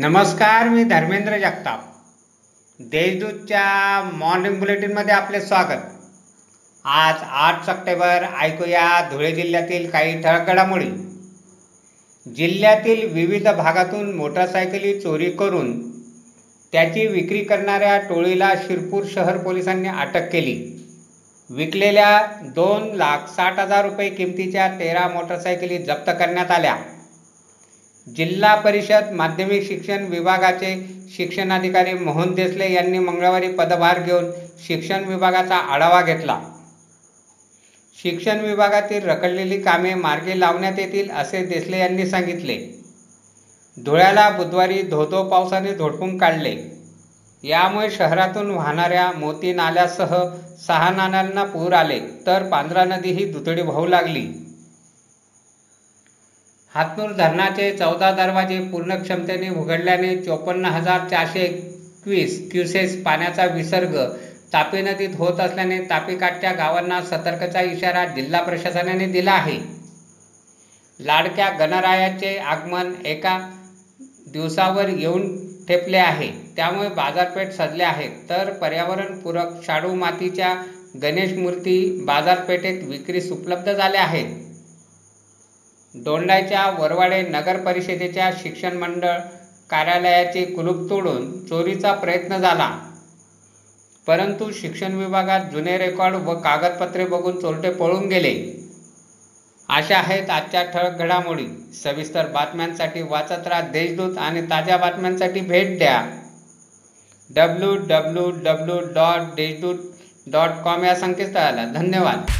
नमस्कार मी धर्मेंद्र जगताप. देशदूतच्या मॉर्निंग बुलेटिनमध्ये आपले स्वागत. आज आठ सप्टेंबर ऐकूया धुळे जिल्ह्यातील काही ठळक घडामोडी. जिल्ह्यातील विविध भागातून मोटारसायकली चोरी करून त्याची विक्री करणाऱ्या टोळीला शिरपूर शहर पोलिसांनी अटक केली. विकलेल्या दोन लाख साठ हजार रुपये किमतीच्या तेरा मोटारसायकली जप्त करण्यात आल्या. जिल्हा परिषद माध्यमिक शिक्षण विभागाचे शिक्षणाधिकारी मोहन देसले यांनी मंगळवारी पदभार घेऊन शिक्षण विभागाचा आढावा घेतला. शिक्षण विभागातील रखडलेली कामे मार्गी लावण्यात येतील असे देसले यांनी सांगितले. धुळ्याला बुधवारी धोधो पावसाने झोडपून काढले. यामुळे शहरातून वाहणाऱ्या मोती नाल्यासह सहा नाल्यांना पूर आले तर पांढरा नदी ही दुथडी वाहू लागली. हातनूर धरणाचे चौदा दरवाजे पूर्ण क्षमतेने उघडल्याने चोपन्न हजार चारशे एकवीस क्युसेस पाण्याचा विसर्ग तापी नदीत होत असल्याने तापीकाठच्या गावांना सतर्कचा इशारा जिल्हा प्रशासनाने दिला आहे. लाडक्या गणरायाचे आगमन एका दिवसावर येऊन ठेपले आहे. त्यामुळे बाजारपेठ सजले आहेत तर पर्यावरणपूरक शाडू मातीच्या गणेश मूर्ती बाजारपेठेत विक्रीस उपलब्ध झाल्या आहेत. दोंडाच्या वरवाडे नगर परिषदेच्या शिक्षण मंडळ कार्यालयाचे कुलूप तोडून चोरीचा प्रयत्न झाला. परंतु शिक्षण विभागात जुने रेकॉर्ड व कागदपत्रे बघून चोरटे पळून गेले. अशा आहेत आजच्या ठळक घडामोडी. सविस्तर बातम्यांसाठी वाचत राहा देशदूत आणि ताज्या बातम्यांसाठी भेट द्या. W W W dot Deshdoot dot com या संकेतस्थळाला. धन्यवाद.